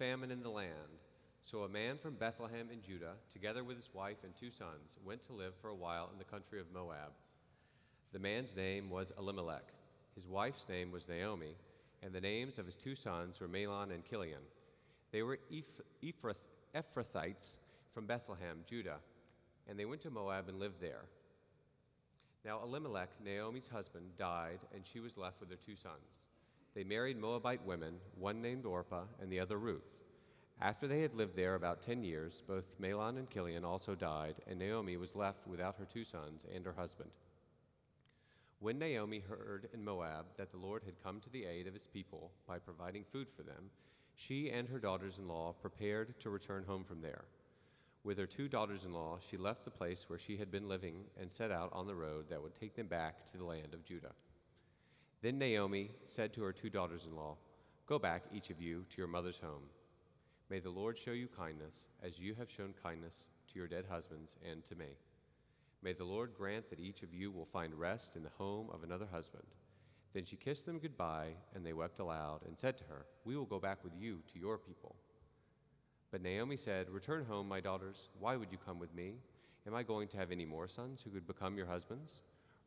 famine in the land. So a man from Bethlehem in Judah, together with his wife and two sons, went to live for a while in the country of Moab. The man's name was Elimelech. His wife's name was Naomi, and the names of his two sons were Mahlon and Kilion. They were Eph- Ephrathites from Bethlehem, Judah, and they went to Moab and lived there. Now Elimelech, Naomi's husband, died, and she was left with her two sons. They married Moabite women, one named Orpah and the other Ruth. After they had lived there about ten years, both Mahlon and Kilion also died, and Naomi was left without her two sons and her husband. When Naomi heard in Moab that the Lord had come to the aid of his people by providing food for them, she and her daughters in law prepared to return home from there. With her two daughters in law, she left the place where she had been living and set out on the road that would take them back to the land of Judah. Then Naomi said to her two daughters in law, Go back, each of you, to your mother's home. May the Lord show you kindness, as you have shown kindness to your dead husbands and to me. May the Lord grant that each of you will find rest in the home of another husband. Then she kissed them goodbye, and they wept aloud, and said to her, We will go back with you to your people. But Naomi said, Return home, my daughters. Why would you come with me? Am I going to have any more sons who could become your husbands?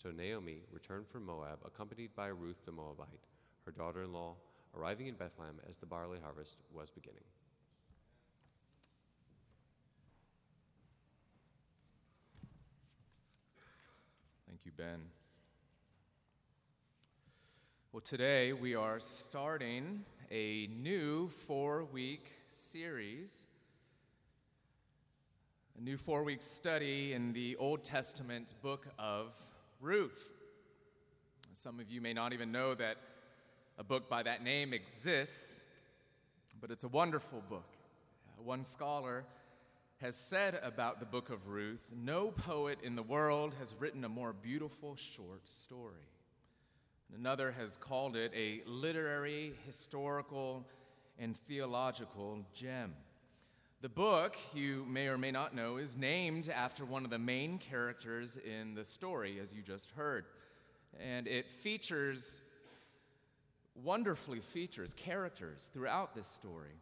So Naomi returned from Moab, accompanied by Ruth the Moabite, her daughter in law, arriving in Bethlehem as the barley harvest was beginning. Thank you, Ben. Well, today we are starting a new four week series a new four week study in the Old Testament book of Ruth. Some of you may not even know that a book by that name exists, but it's a wonderful book. Uh, one scholar has said about the book of Ruth no poet in the world has written a more beautiful short story. Another has called it a literary, historical, and theological gem. The book, you may or may not know, is named after one of the main characters in the story, as you just heard. And it features, wonderfully features, characters throughout this story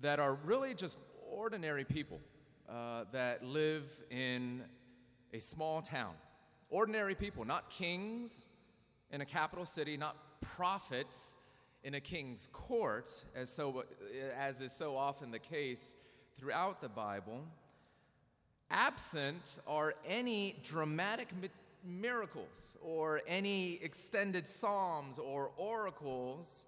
that are really just ordinary people uh, that live in a small town. Ordinary people, not kings in a capital city, not prophets in a king's court, as, so, as is so often the case throughout the Bible. Absent are any dramatic mi- miracles or any extended psalms or oracles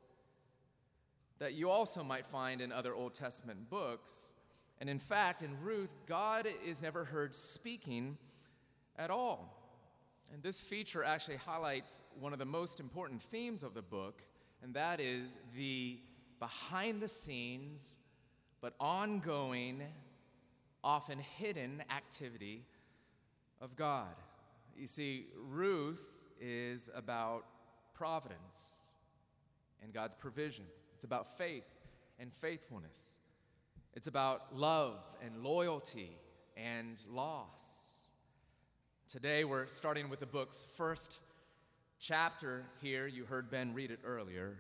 that you also might find in other Old Testament books. And in fact, in Ruth, God is never heard speaking at all. And this feature actually highlights one of the most important themes of the book, and that is the behind the scenes but ongoing, often hidden activity of God. You see, Ruth is about providence and God's provision, it's about faith and faithfulness, it's about love and loyalty and loss. Today we're starting with the book's first chapter here. You heard Ben read it earlier.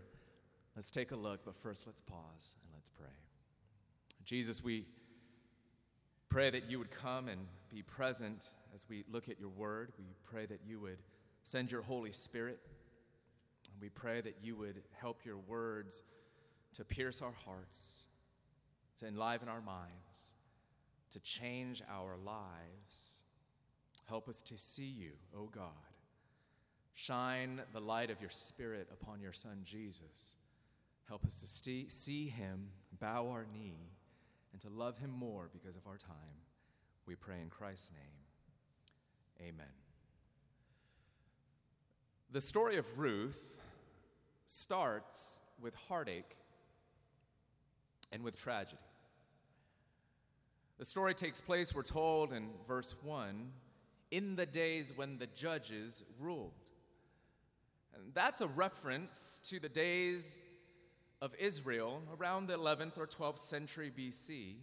Let's take a look, but first let's pause. Jesus, we pray that you would come and be present as we look at your word. We pray that you would send your Holy Spirit. And we pray that you would help your words to pierce our hearts, to enliven our minds, to change our lives. Help us to see you, O oh God. Shine the light of your Spirit upon your Son Jesus. Help us to see, see him, bow our knee, and to love him more because of our time. We pray in Christ's name. Amen. The story of Ruth starts with heartache and with tragedy. The story takes place, we're told in verse 1, in the days when the judges ruled. And that's a reference to the days of Israel around the 11th or 12th century BC.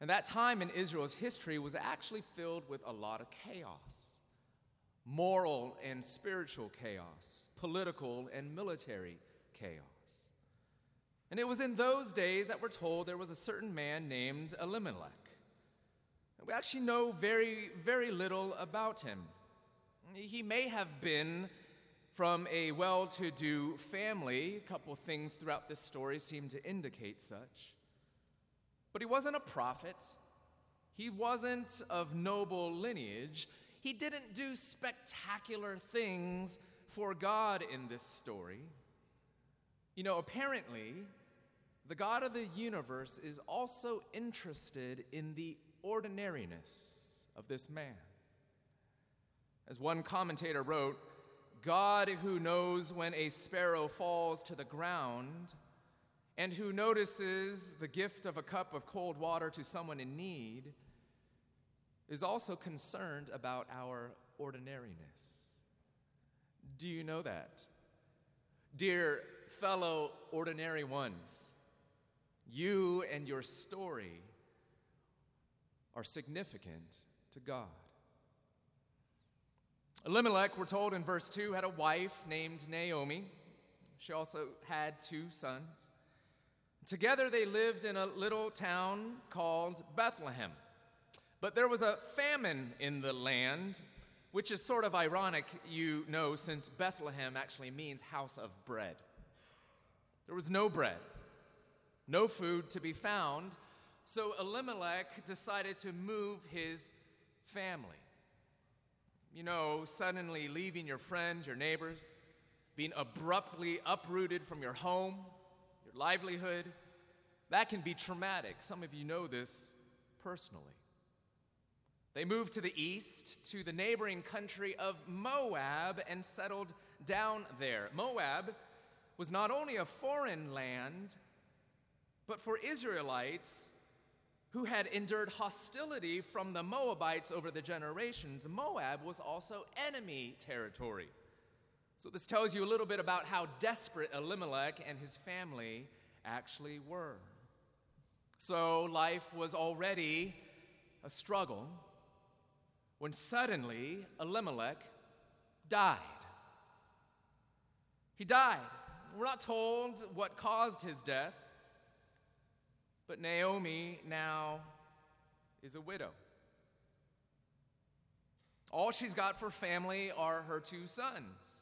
And that time in Israel's history was actually filled with a lot of chaos moral and spiritual chaos, political and military chaos. And it was in those days that we're told there was a certain man named Elimelech. We actually know very, very little about him. He may have been from a well to do family. A couple things throughout this story seem to indicate such. But he wasn't a prophet, he wasn't of noble lineage. He didn't do spectacular things for God in this story. You know, apparently, the God of the universe is also interested in the ordinariness of this man. As one commentator wrote, God who knows when a sparrow falls to the ground and who notices the gift of a cup of cold water to someone in need is also concerned about our ordinariness. Do you know that? Dear fellow ordinary ones, you and your story are significant to God. Elimelech, we're told in verse 2, had a wife named Naomi. She also had two sons. Together they lived in a little town called Bethlehem. But there was a famine in the land, which is sort of ironic, you know, since Bethlehem actually means house of bread. There was no bread, no food to be found, so Elimelech decided to move his family. You know, suddenly leaving your friends, your neighbors, being abruptly uprooted from your home, your livelihood, that can be traumatic. Some of you know this personally. They moved to the east, to the neighboring country of Moab, and settled down there. Moab was not only a foreign land, but for Israelites, who had endured hostility from the Moabites over the generations, Moab was also enemy territory. So, this tells you a little bit about how desperate Elimelech and his family actually were. So, life was already a struggle when suddenly Elimelech died. He died. We're not told what caused his death. But Naomi now is a widow. All she's got for family are her two sons.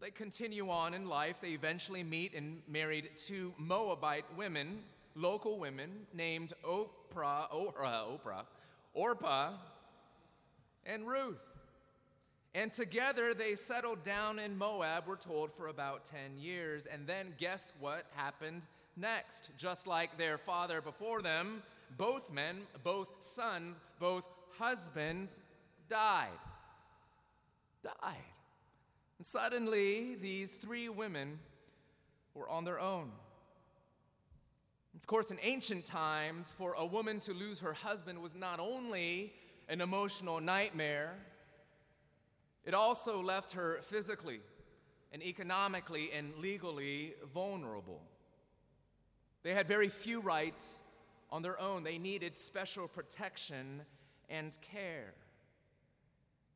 They continue on in life. They eventually meet and married two Moabite women, local women, named Oprah, Oprah, Oprah, Orpah, and Ruth. And together they settled down in Moab, we're told, for about 10 years. And then guess what happened next. Just like their father before them, both men, both sons, both husbands died. Died. And suddenly, these three women were on their own. Of course, in ancient times, for a woman to lose her husband was not only an emotional nightmare, it also left her physically and economically and legally vulnerable. They had very few rights on their own. They needed special protection and care.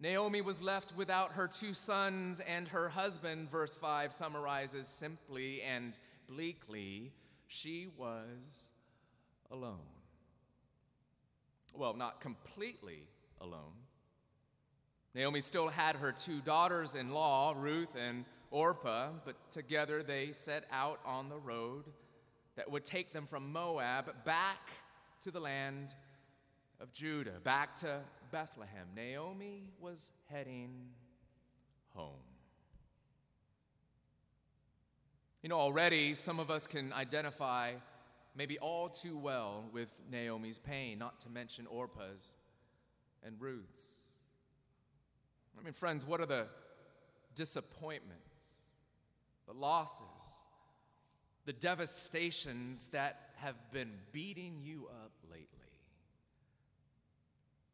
Naomi was left without her two sons and her husband, verse 5 summarizes simply and bleakly she was alone. Well, not completely alone. Naomi still had her two daughters in law, Ruth and Orpah, but together they set out on the road that would take them from Moab back to the land of Judah, back to Bethlehem. Naomi was heading home. You know, already some of us can identify maybe all too well with Naomi's pain, not to mention Orpah's and Ruth's. I mean, friends, what are the disappointments, the losses, the devastations that have been beating you up lately?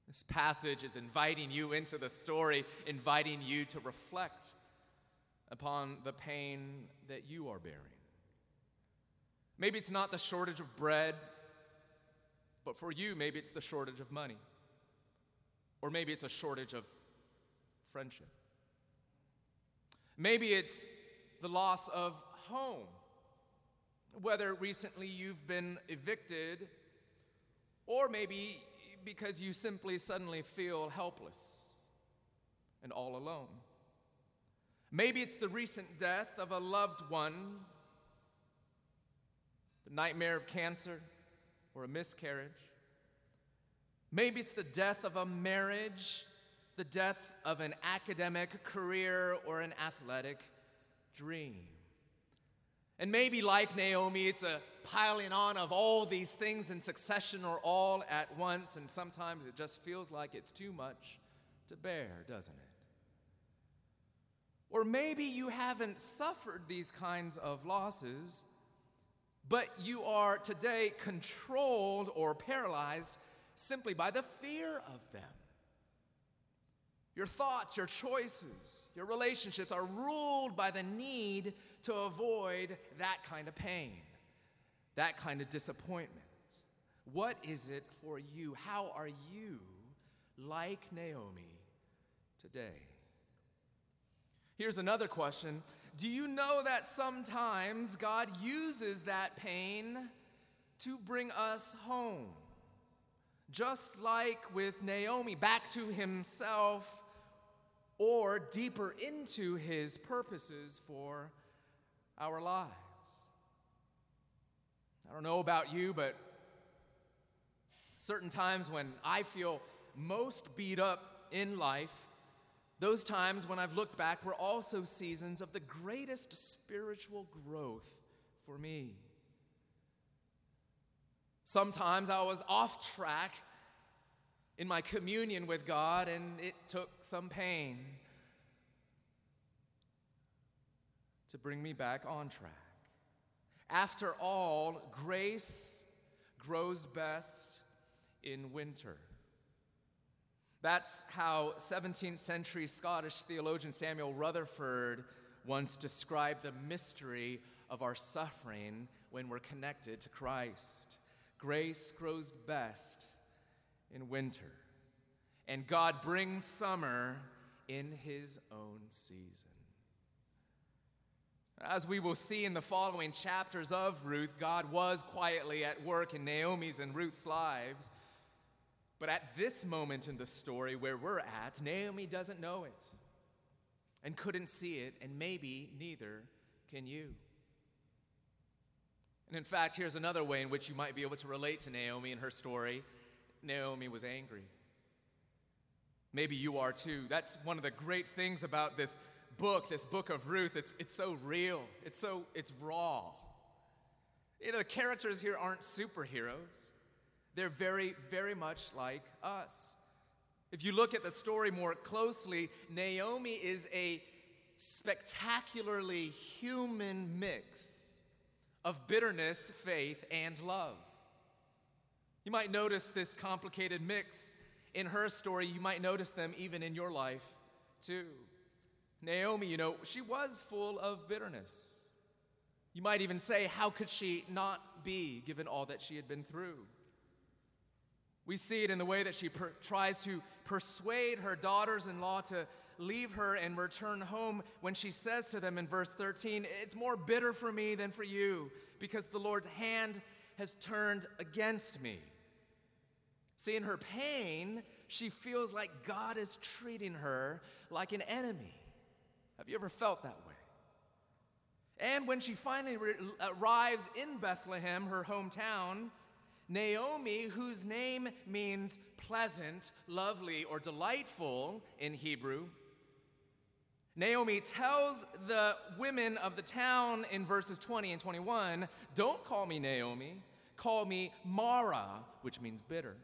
This passage is inviting you into the story, inviting you to reflect upon the pain that you are bearing. Maybe it's not the shortage of bread, but for you, maybe it's the shortage of money. Or maybe it's a shortage of friendship. Maybe it's the loss of home, whether recently you've been evicted, or maybe because you simply suddenly feel helpless and all alone. Maybe it's the recent death of a loved one, the nightmare of cancer or a miscarriage. Maybe it's the death of a marriage, the death of an academic career or an athletic dream. And maybe, like Naomi, it's a piling on of all these things in succession or all at once, and sometimes it just feels like it's too much to bear, doesn't it? Or maybe you haven't suffered these kinds of losses, but you are today controlled or paralyzed simply by the fear of them. Your thoughts, your choices, your relationships are ruled by the need to avoid that kind of pain, that kind of disappointment. What is it for you? How are you like Naomi today? Here's another question Do you know that sometimes God uses that pain to bring us home? Just like with Naomi, back to himself or deeper into his purposes for our lives. I don't know about you, but certain times when I feel most beat up in life, those times when I've looked back were also seasons of the greatest spiritual growth for me. Sometimes I was off track in my communion with God, and it took some pain to bring me back on track. After all, grace grows best in winter. That's how 17th century Scottish theologian Samuel Rutherford once described the mystery of our suffering when we're connected to Christ. Grace grows best in winter, and God brings summer in his own season. As we will see in the following chapters of Ruth, God was quietly at work in Naomi's and Ruth's lives but at this moment in the story where we're at, Naomi doesn't know it and couldn't see it, and maybe neither can you. And in fact, here's another way in which you might be able to relate to Naomi and her story Naomi was angry. Maybe you are too. That's one of the great things about this book, this book of Ruth. It's, it's so real, it's so it's raw. You know, the characters here aren't superheroes. They're very, very much like us. If you look at the story more closely, Naomi is a spectacularly human mix of bitterness, faith, and love. You might notice this complicated mix in her story. You might notice them even in your life, too. Naomi, you know, she was full of bitterness. You might even say, how could she not be given all that she had been through? We see it in the way that she per- tries to persuade her daughters in law to leave her and return home when she says to them in verse 13, It's more bitter for me than for you, because the Lord's hand has turned against me. See, in her pain, she feels like God is treating her like an enemy. Have you ever felt that way? And when she finally re- arrives in Bethlehem, her hometown, Naomi, whose name means pleasant, lovely, or delightful in Hebrew, Naomi tells the women of the town in verses 20 and 21 Don't call me Naomi, call me Mara, which means bitter.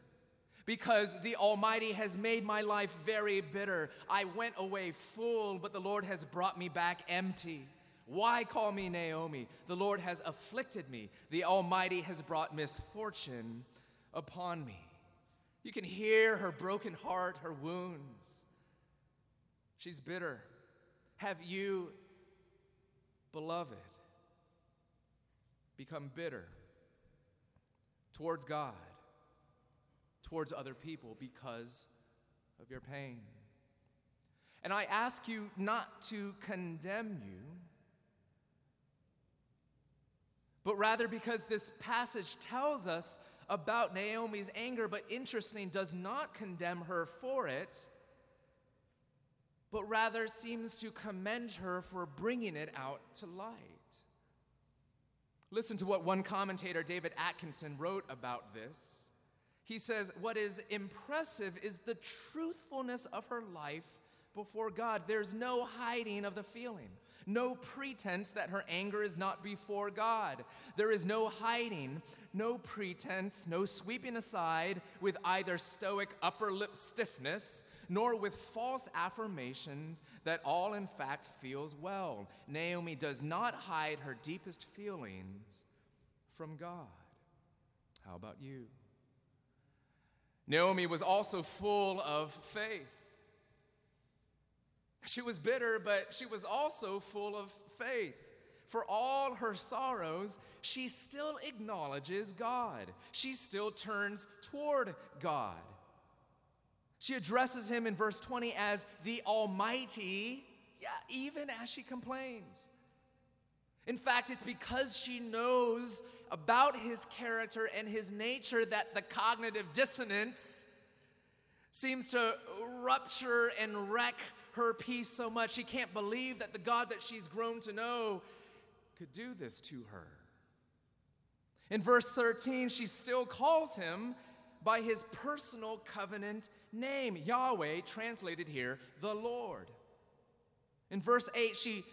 Because the Almighty has made my life very bitter. I went away full, but the Lord has brought me back empty. Why call me Naomi? The Lord has afflicted me. The Almighty has brought misfortune upon me. You can hear her broken heart, her wounds. She's bitter. Have you, beloved, become bitter towards God, towards other people because of your pain? And I ask you not to condemn you, but rather because this passage tells us about Naomi's anger, but interesting, does not condemn her for it but rather seems to commend her for bringing it out to light. Listen to what one commentator, David Atkinson, wrote about this. He says, What is impressive is the truthfulness of her life before God. There's no hiding of the feeling, no pretense that her anger is not before God. There is no hiding, no pretense, no sweeping aside with either stoic upper lip stiffness nor with false affirmations that all in fact feels well. Naomi does not hide her deepest feelings from God. How about you? Naomi was also full of faith. She was bitter, but she was also full of faith. For all her sorrows, she still acknowledges God. She still turns toward God. She addresses him in verse 20 as the Almighty, yeah, even as she complains. In fact, it's because she knows about his character and his nature that the cognitive dissonance seems to rupture and wreck her peace so much. She can't believe that the God that she's grown to know could do this to her. In verse 13, she still calls him by his personal covenant name, Yahweh, translated here, the Lord. In verse 8, she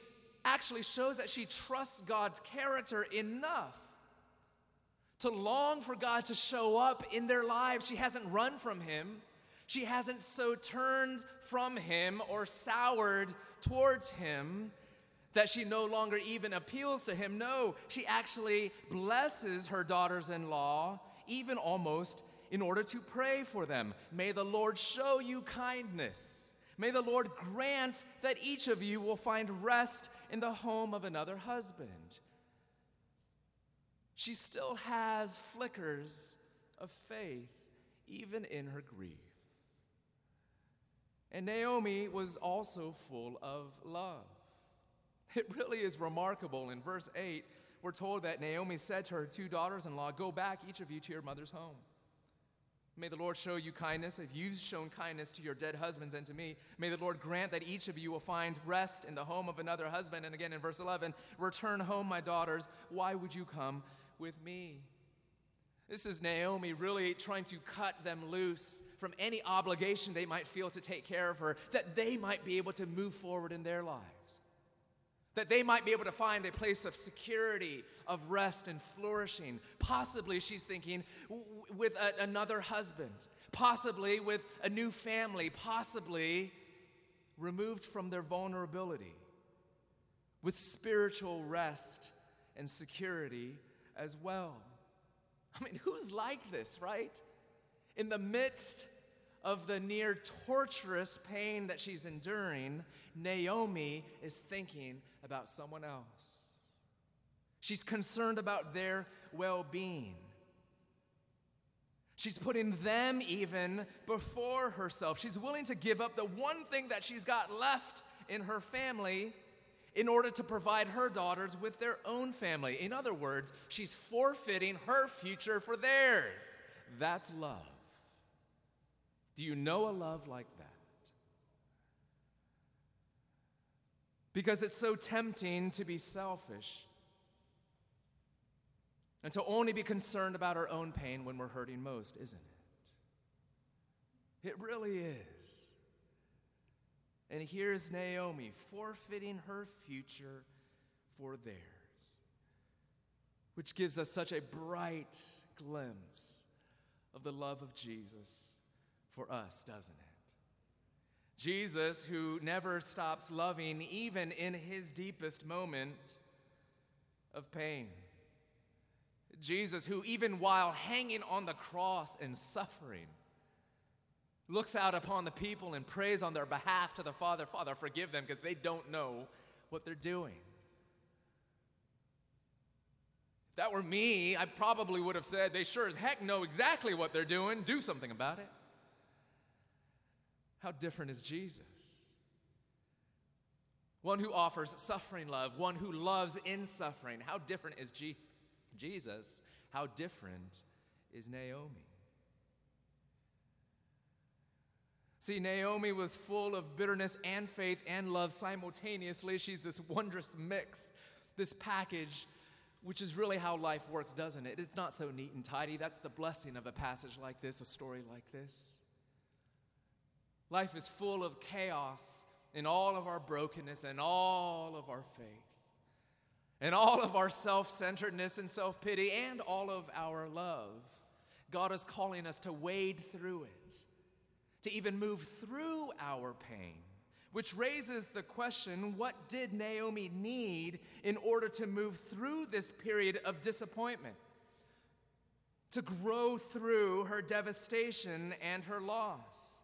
actually shows that she trusts God's character enough to long for God to show up in their lives. She hasn't run from him. She hasn't so turned from him or soured towards him that she no longer even appeals to him. No, she actually blesses her daughters in law, even almost in order to pray for them. May the Lord show you kindness. May the Lord grant that each of you will find rest in the home of another husband. She still has flickers of faith, even in her grief. And Naomi was also full of love. It really is remarkable. In verse 8, we're told that Naomi said to her two daughters in law, Go back, each of you, to your mother's home. May the Lord show you kindness if you've shown kindness to your dead husbands and to me. May the Lord grant that each of you will find rest in the home of another husband. And again in verse 11, return home, my daughters. Why would you come with me? This is Naomi really trying to cut them loose from any obligation they might feel to take care of her, that they might be able to move forward in their lives that they might be able to find a place of security, of rest and flourishing. Possibly, she's thinking, with a, another husband, possibly with a new family, possibly removed from their vulnerability, with spiritual rest and security as well. I mean, who's like this, right? In the midst of the near torturous pain that she's enduring, Naomi is thinking about someone else. She's concerned about their well being. She's putting them even before herself. She's willing to give up the one thing that she's got left in her family in order to provide her daughters with their own family. In other words, she's forfeiting her future for theirs. That's love. Do you know a love like that? Because it's so tempting to be selfish and to only be concerned about our own pain when we're hurting most, isn't it? It really is. And here's Naomi forfeiting her future for theirs, which gives us such a bright glimpse of the love of Jesus for us, doesn't it? Jesus, who never stops loving, even in his deepest moment of pain. Jesus, who even while hanging on the cross and suffering, looks out upon the people and prays on their behalf to the Father Father, forgive them because they don't know what they're doing. If that were me, I probably would have said, they sure as heck know exactly what they're doing, do something about it. How different is Jesus? One who offers suffering love, one who loves in suffering. How different is Je- Jesus? How different is Naomi? See, Naomi was full of bitterness and faith and love simultaneously. She's this wondrous mix, this package, which is really how life works, doesn't it? It's not so neat and tidy. That's the blessing of a passage like this, a story like this. Life is full of chaos in all of our brokenness and all of our faith, and all of our self centeredness and self pity, and all of our love. God is calling us to wade through it to even move through our pain. Which raises the question what did Naomi need in order to move through this period of disappointment? To grow through her devastation and her loss?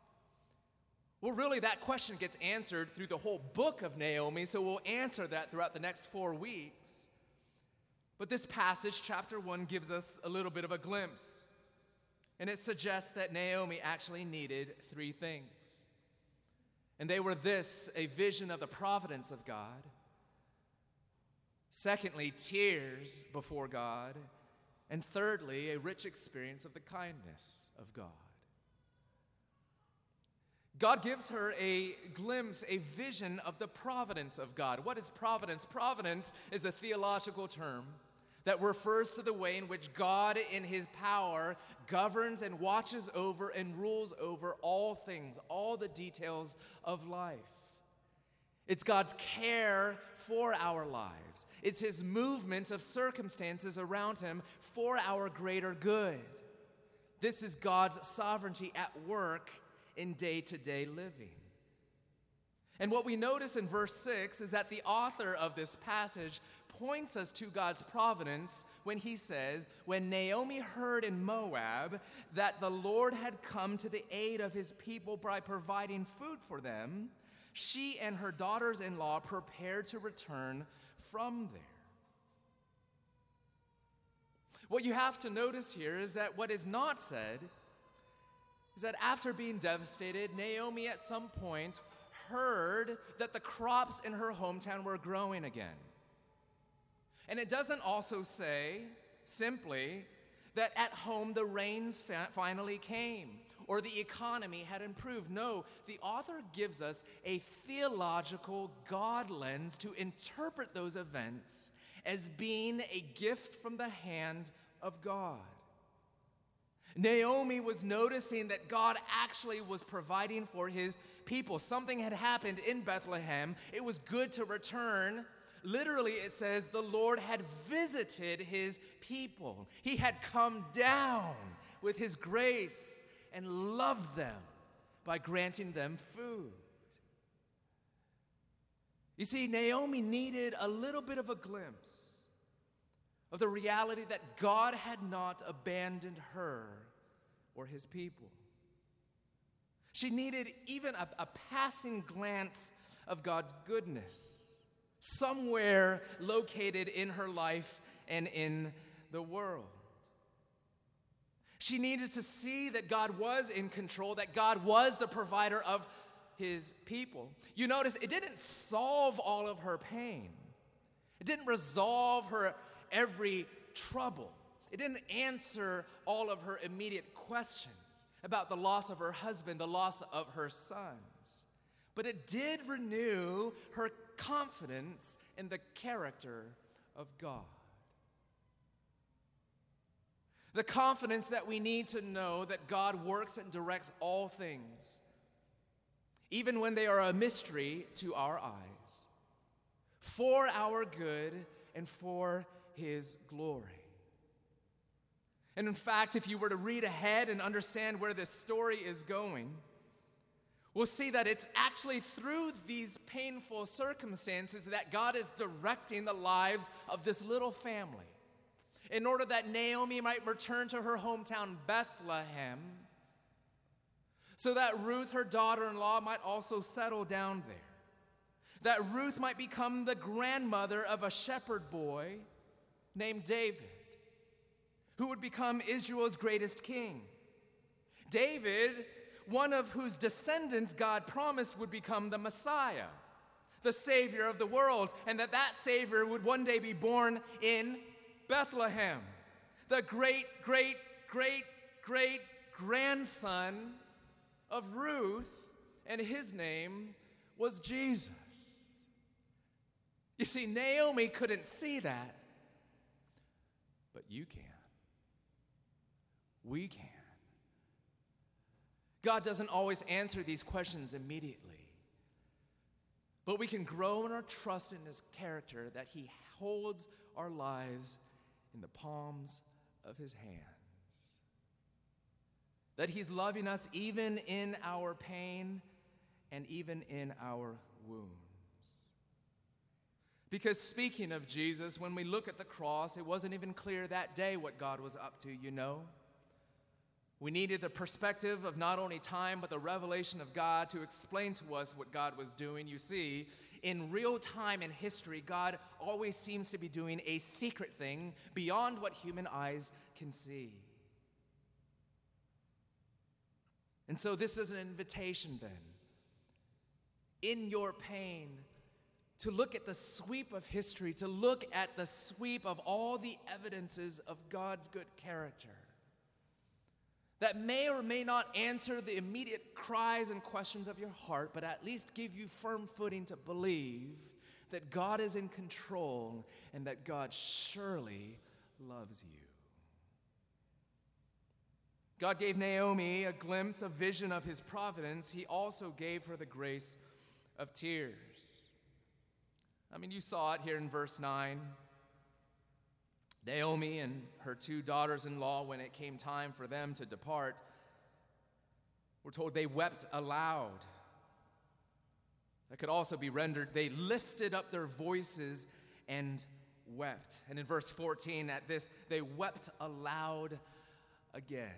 Well, really, that question gets answered through the whole book of Naomi, so we'll answer that throughout the next four weeks. But this passage, chapter one, gives us a little bit of a glimpse and it suggests that Naomi actually needed three things. And they were this a vision of the providence of God, secondly, tears before God, and thirdly, a rich experience of the kindness of God. God gives her a glimpse, a vision of the providence of God. What is providence? Providence is a theological term that refers to the way in which God, in his power, governs and watches over and rules over all things, all the details of life. It's God's care for our lives, it's his movement of circumstances around him for our greater good. This is God's sovereignty at work in day to day living. And what we notice in verse 6 is that the author of this passage points us to God's providence when he says, When Naomi heard in Moab that the Lord had come to the aid of his people by providing food for them, she and her daughters in law prepared to return from there. What you have to notice here is that what is not said is that after being devastated, Naomi at some point heard that the crops in her hometown were growing again. And it doesn't also say simply that at home the rains fa- finally came or the economy had improved. No, the author gives us a theological God lens to interpret those events as being a gift from the hand of God. Naomi was noticing that God actually was providing for his people. Something had happened in Bethlehem. It was good to return Literally, it says the Lord had visited his people. He had come down with his grace and loved them by granting them food. You see, Naomi needed a little bit of a glimpse of the reality that God had not abandoned her or his people. She needed even a, a passing glance of God's goodness somewhere located in her life and in the world. She needed to see that God was in control, that God was the provider of his people. You notice it didn't solve all of her pain, it didn't resolve her every trouble, it didn't answer all of her immediate questions about the loss of her husband, the loss of her sons. But it did renew her confidence in the character of God. The confidence that we need to know that God works and directs all things, even when they are a mystery to our eyes, for our good and for His glory. And in fact, if you were to read ahead and understand where this story is going, we'll see that it's actually through these painful circumstances that God is directing the lives of this little family in order that Naomi might return to her hometown, Bethlehem, so that Ruth, her daughter in law, might also settle down there. That Ruth might become the grandmother of a shepherd boy named David, who would become Israel's greatest king. David, one of whose descendants God promised would become the Messiah, the Savior of the world, and that that Savior would one day be born in Bethlehem, the great, great, great, great grandson of Ruth, and his name was Jesus. You see, Naomi couldn't see that, but you can. We can. God doesn't always answer these questions immediately, but we can grow in our trust in His character that He holds our lives in the palms of his hands. That he's loving us even in our pain and even in our wounds. Because speaking of Jesus, when we look at the cross, it wasn't even clear that day what God was up to, you know. We needed the perspective of not only time, but the revelation of God to explain to us what God was doing. You see, in real time in history, God always seems to be doing a secret thing beyond what human eyes can see. And so, this is an invitation then, in your pain, to look at the sweep of history, to look at the sweep of all the evidences of God's good character that may or may not answer the immediate cries and questions of your heart, but at least give you firm footing to believe that God is in control and that God surely loves you. God gave Naomi a glimpse, a vision of his providence. He also gave her the grace of tears. I mean, you saw it here in verse 9. Naomi and her two daughters in law, when it came time for them to depart, we're told they wept aloud. That could also be rendered, they lifted up their voices and wept. And in verse 14, at this, they wept aloud again.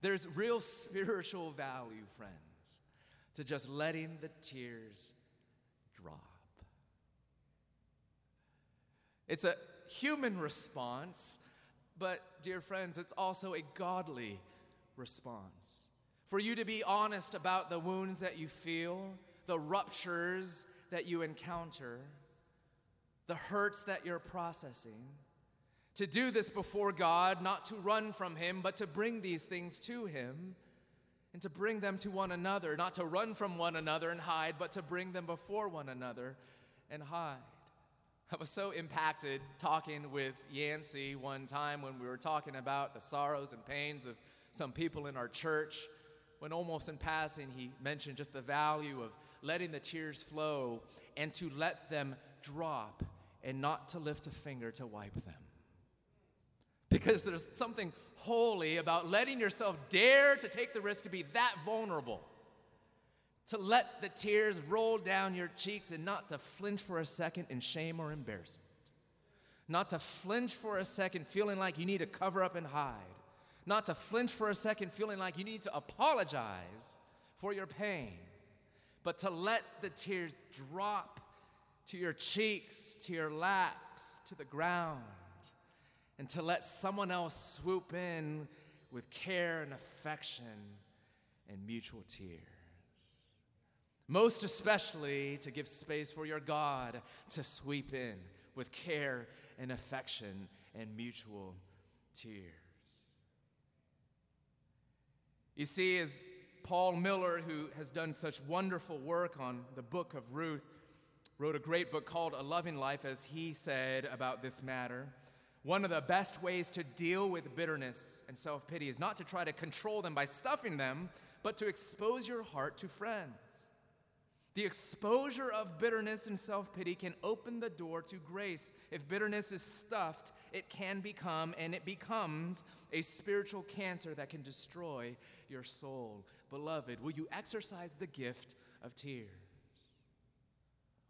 There's real spiritual value, friends, to just letting the tears drop. It's a human response, but, dear friends, it's also a godly response. For you to be honest about the wounds that you feel, the ruptures that you encounter, the hurts that you're processing. To do this before God, not to run from Him, but to bring these things to Him and to bring them to one another, not to run from one another and hide, but to bring them before one another and hide. I was so impacted talking with Yancey one time when we were talking about the sorrows and pains of some people in our church. When almost in passing, he mentioned just the value of letting the tears flow and to let them drop and not to lift a finger to wipe them. Because there's something holy about letting yourself dare to take the risk to be that vulnerable to let the tears roll down your cheeks and not to flinch for a second in shame or embarrassment. Not to flinch for a second feeling like you need to cover up and hide. Not to flinch for a second feeling like you need to apologize for your pain. But to let the tears drop to your cheeks, to your laps, to the ground, and to let someone else swoop in with care and affection and mutual tears. Most especially to give space for your God to sweep in with care and affection and mutual tears. You see, as Paul Miller, who has done such wonderful work on the book of Ruth, wrote a great book called A Loving Life, as he said about this matter. One of the best ways to deal with bitterness and self pity is not to try to control them by stuffing them, but to expose your heart to friends. The exposure of bitterness and self pity can open the door to grace. If bitterness is stuffed, it can become, and it becomes, a spiritual cancer that can destroy your soul. Beloved, will you exercise the gift of tears?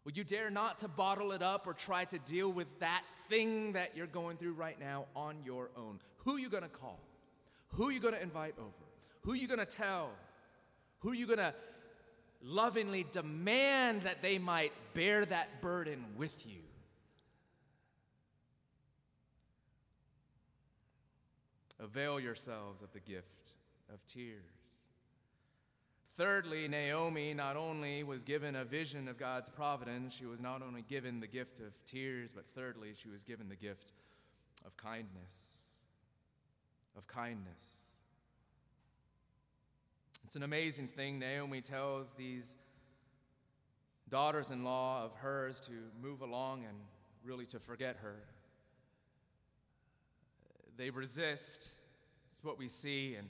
Will you dare not to bottle it up or try to deal with that thing that you're going through right now on your own? Who are you going to call? Who are you going to invite over? Who are you going to tell? Who are you going to lovingly demand that they might bear that burden with you? Avail yourselves of the gift of tears. Thirdly, Naomi not only was given a vision of God's providence, she was not only given the gift of tears, but thirdly, she was given the gift of kindness. Of kindness. It's an amazing thing. Naomi tells these daughters in law of hers to move along and really to forget her. They resist. It's what we see in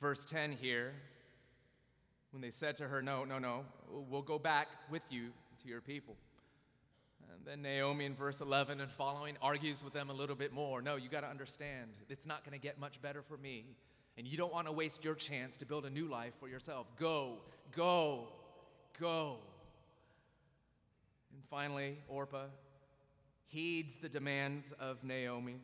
verse 10 here when they said to her, No, no, no, we'll go back with you to your people. And then Naomi in verse 11 and following argues with them a little bit more. No, you got to understand, it's not going to get much better for me. And you don't want to waste your chance to build a new life for yourself. Go, go, go. And finally, Orpah heeds the demands of Naomi.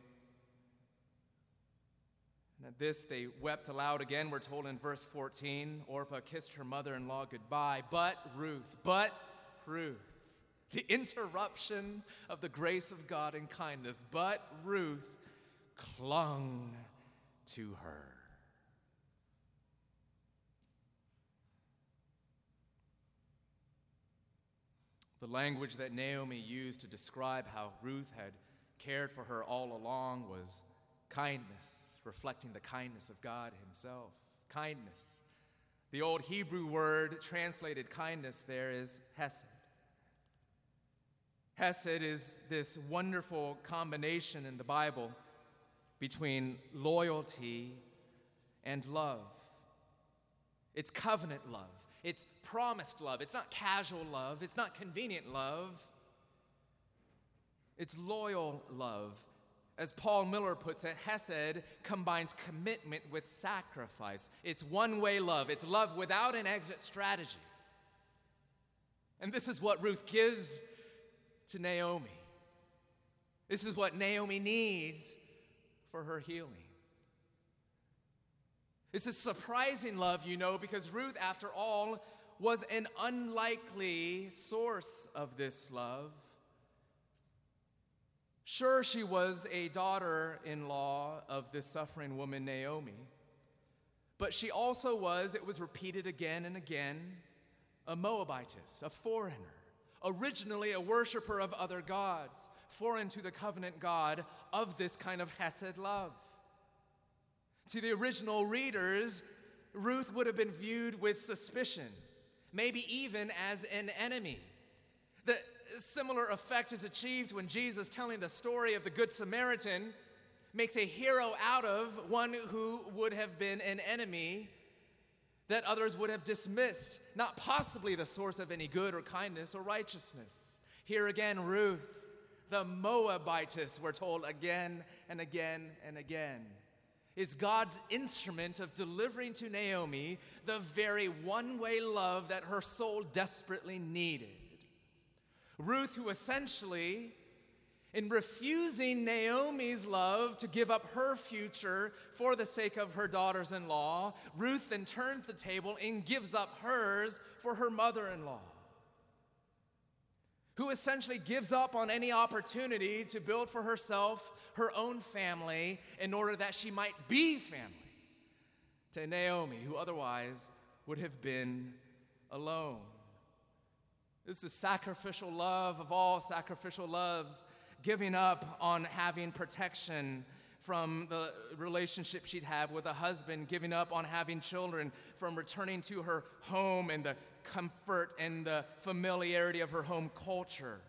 And at this, they wept aloud again. We're told in verse 14 Orpah kissed her mother in law goodbye. But Ruth, but Ruth, the interruption of the grace of God and kindness, but Ruth clung to her. The language that Naomi used to describe how Ruth had cared for her all along was kindness reflecting the kindness of God Himself. Kindness. The old Hebrew word translated kindness there is hesed. Hesed is this wonderful combination in the Bible between loyalty and love. It's covenant love, it's promised love, it's not casual love, it's not convenient love, it's loyal love. As Paul Miller puts it, Hesed combines commitment with sacrifice. It's one way love, it's love without an exit strategy. And this is what Ruth gives to Naomi. This is what Naomi needs for her healing. It's a surprising love, you know, because Ruth, after all, was an unlikely source of this love. Sure, she was a daughter in law of this suffering woman, Naomi, but she also was, it was repeated again and again, a Moabitess, a foreigner, originally a worshiper of other gods, foreign to the covenant God of this kind of Hesed love. To the original readers, Ruth would have been viewed with suspicion, maybe even as an enemy. The, similar effect is achieved when Jesus, telling the story of the Good Samaritan, makes a hero out of one who would have been an enemy that others would have dismissed, not possibly the source of any good or kindness or righteousness. Here again, Ruth, the Moabitess, we're told again and again and again, is God's instrument of delivering to Naomi the very one way love that her soul desperately needed. Ruth, who essentially, in refusing Naomi's love to give up her future for the sake of her daughters in law, Ruth then turns the table and gives up hers for her mother in law. who essentially gives up on any opportunity to build for herself her own family in order that she might be family to Naomi, who otherwise would have been alone. This is sacrificial love of all sacrificial loves, giving up on having protection from the relationship she'd have with a husband, giving up on having children, from returning to her home and the comfort and the familiarity of her home culture,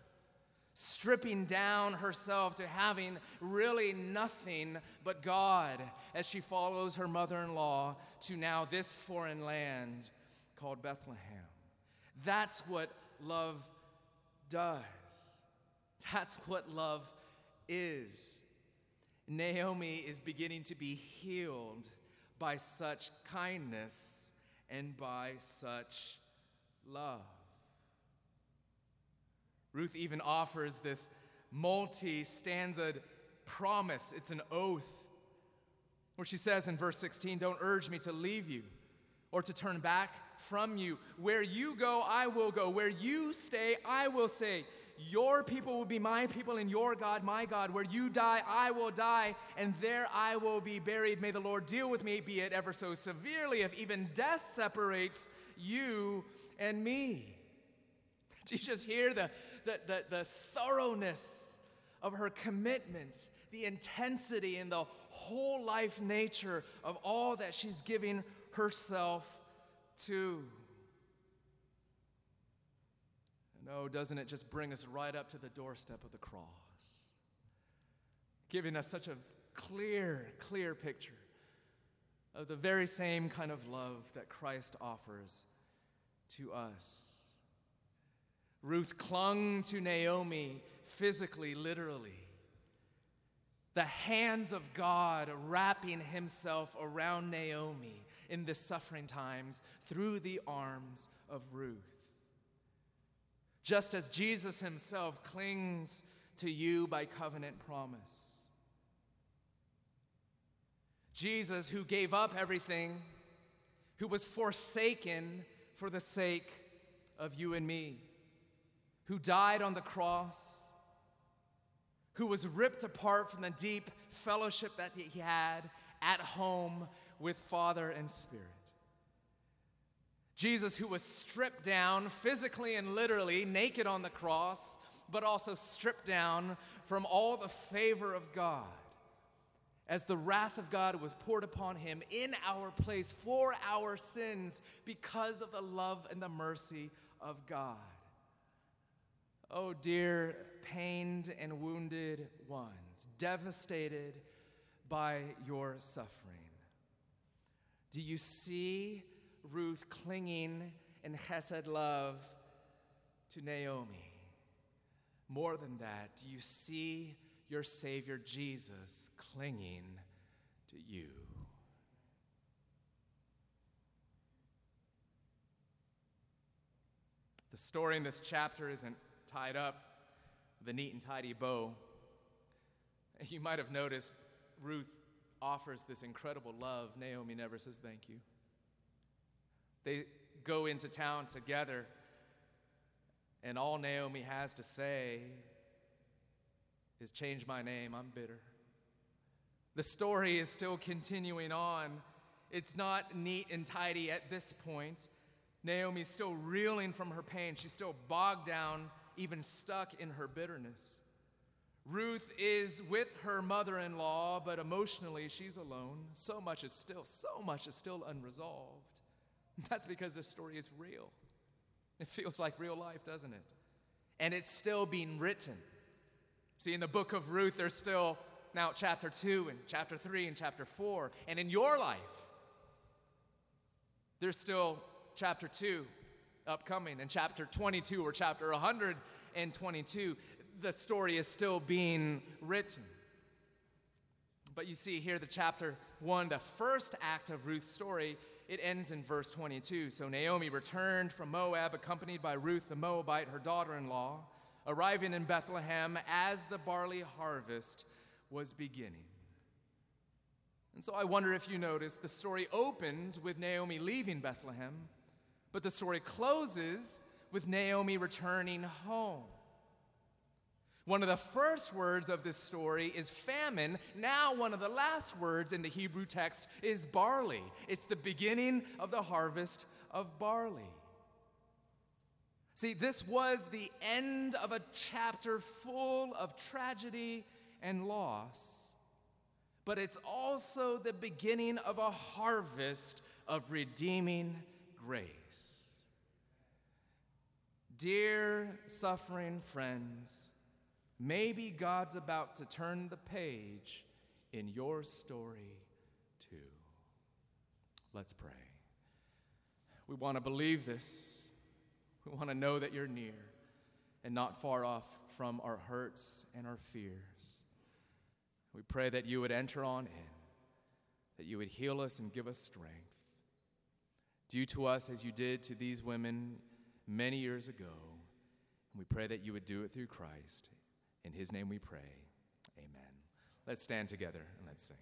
stripping down herself to having really nothing but God as she follows her mother in law to now this foreign land called Bethlehem. That's what love does. That's what love is. Naomi is beginning to be healed by such kindness and by such love. Ruth even offers this multi stanza promise, it's an oath, where she says in verse 16, Don't urge me to leave you or to turn back from you. Where you go, I will go. Where you stay, I will stay. Your people will be my people, and your God, my God. Where you die, I will die, and there I will be buried. May the Lord deal with me, be it ever so severely, if even death separates you and me. Do you just hear the, the, the, the thoroughness of her commitment, the intensity, and the whole life nature of all that she's giving herself to? No, oh, doesn't it just bring us right up to the doorstep of the cross? Giving us such a clear, clear picture of the very same kind of love that Christ offers to us. Ruth clung to Naomi physically, literally. The hands of God wrapping himself around Naomi in the suffering times through the arms of Ruth just as Jesus himself clings to you by covenant promise. Jesus, who gave up everything, who was forsaken for the sake of you and me, who died on the cross, who was ripped apart from the deep fellowship that he had at home with Father and Spirit. Jesus, who was stripped down physically and literally, naked on the cross, but also stripped down from all the favor of God as the wrath of God was poured upon him in our place for our sins because of the love and the mercy of God. Oh, dear pained and wounded ones, devastated by your suffering. Do you see? Ruth clinging in chesed love to Naomi. More than that, do you see your Savior Jesus clinging to you? The story in this chapter isn't tied up with a neat and tidy bow. You might have noticed Ruth offers this incredible love. Naomi never says thank you. They go into town together, and all Naomi has to say is, Change my name, I'm bitter. The story is still continuing on. It's not neat and tidy at this point. Naomi's still reeling from her pain. She's still bogged down, even stuck in her bitterness. Ruth is with her mother in law, but emotionally she's alone. So much is still, so much is still unresolved. That's because this story is real. It feels like real life, doesn't it? And it's still being written. See, in the book of Ruth, there's still now chapter 2 and chapter 3 and chapter 4. And in your life, there's still chapter 2 upcoming, in chapter 22 or chapter 122. The story is still being written. But you see here, the chapter 1, the first act of Ruth's story it ends in verse 22. So Naomi returned from Moab, accompanied by Ruth the Moabite, her daughter in law, arriving in Bethlehem as the barley harvest was beginning. And so I wonder if you notice the story opens with Naomi leaving Bethlehem, but the story closes with Naomi returning home. One of the first words of this story is famine. Now, one of the last words in the Hebrew text is barley. It's the beginning of the harvest of barley. See, this was the end of a chapter full of tragedy and loss, but it's also the beginning of a harvest of redeeming grace. Dear suffering friends, maybe God's about to turn the page in your story too. Let's pray. We want to believe this. We want to know that you're near and not far off from our hurts and our fears. We pray that you would enter on in, that you would heal us and give us strength. Do to us as you did to these women many years ago. And we pray that you would do it through Christ. In his name we pray. Amen. Let's stand together and let's sing.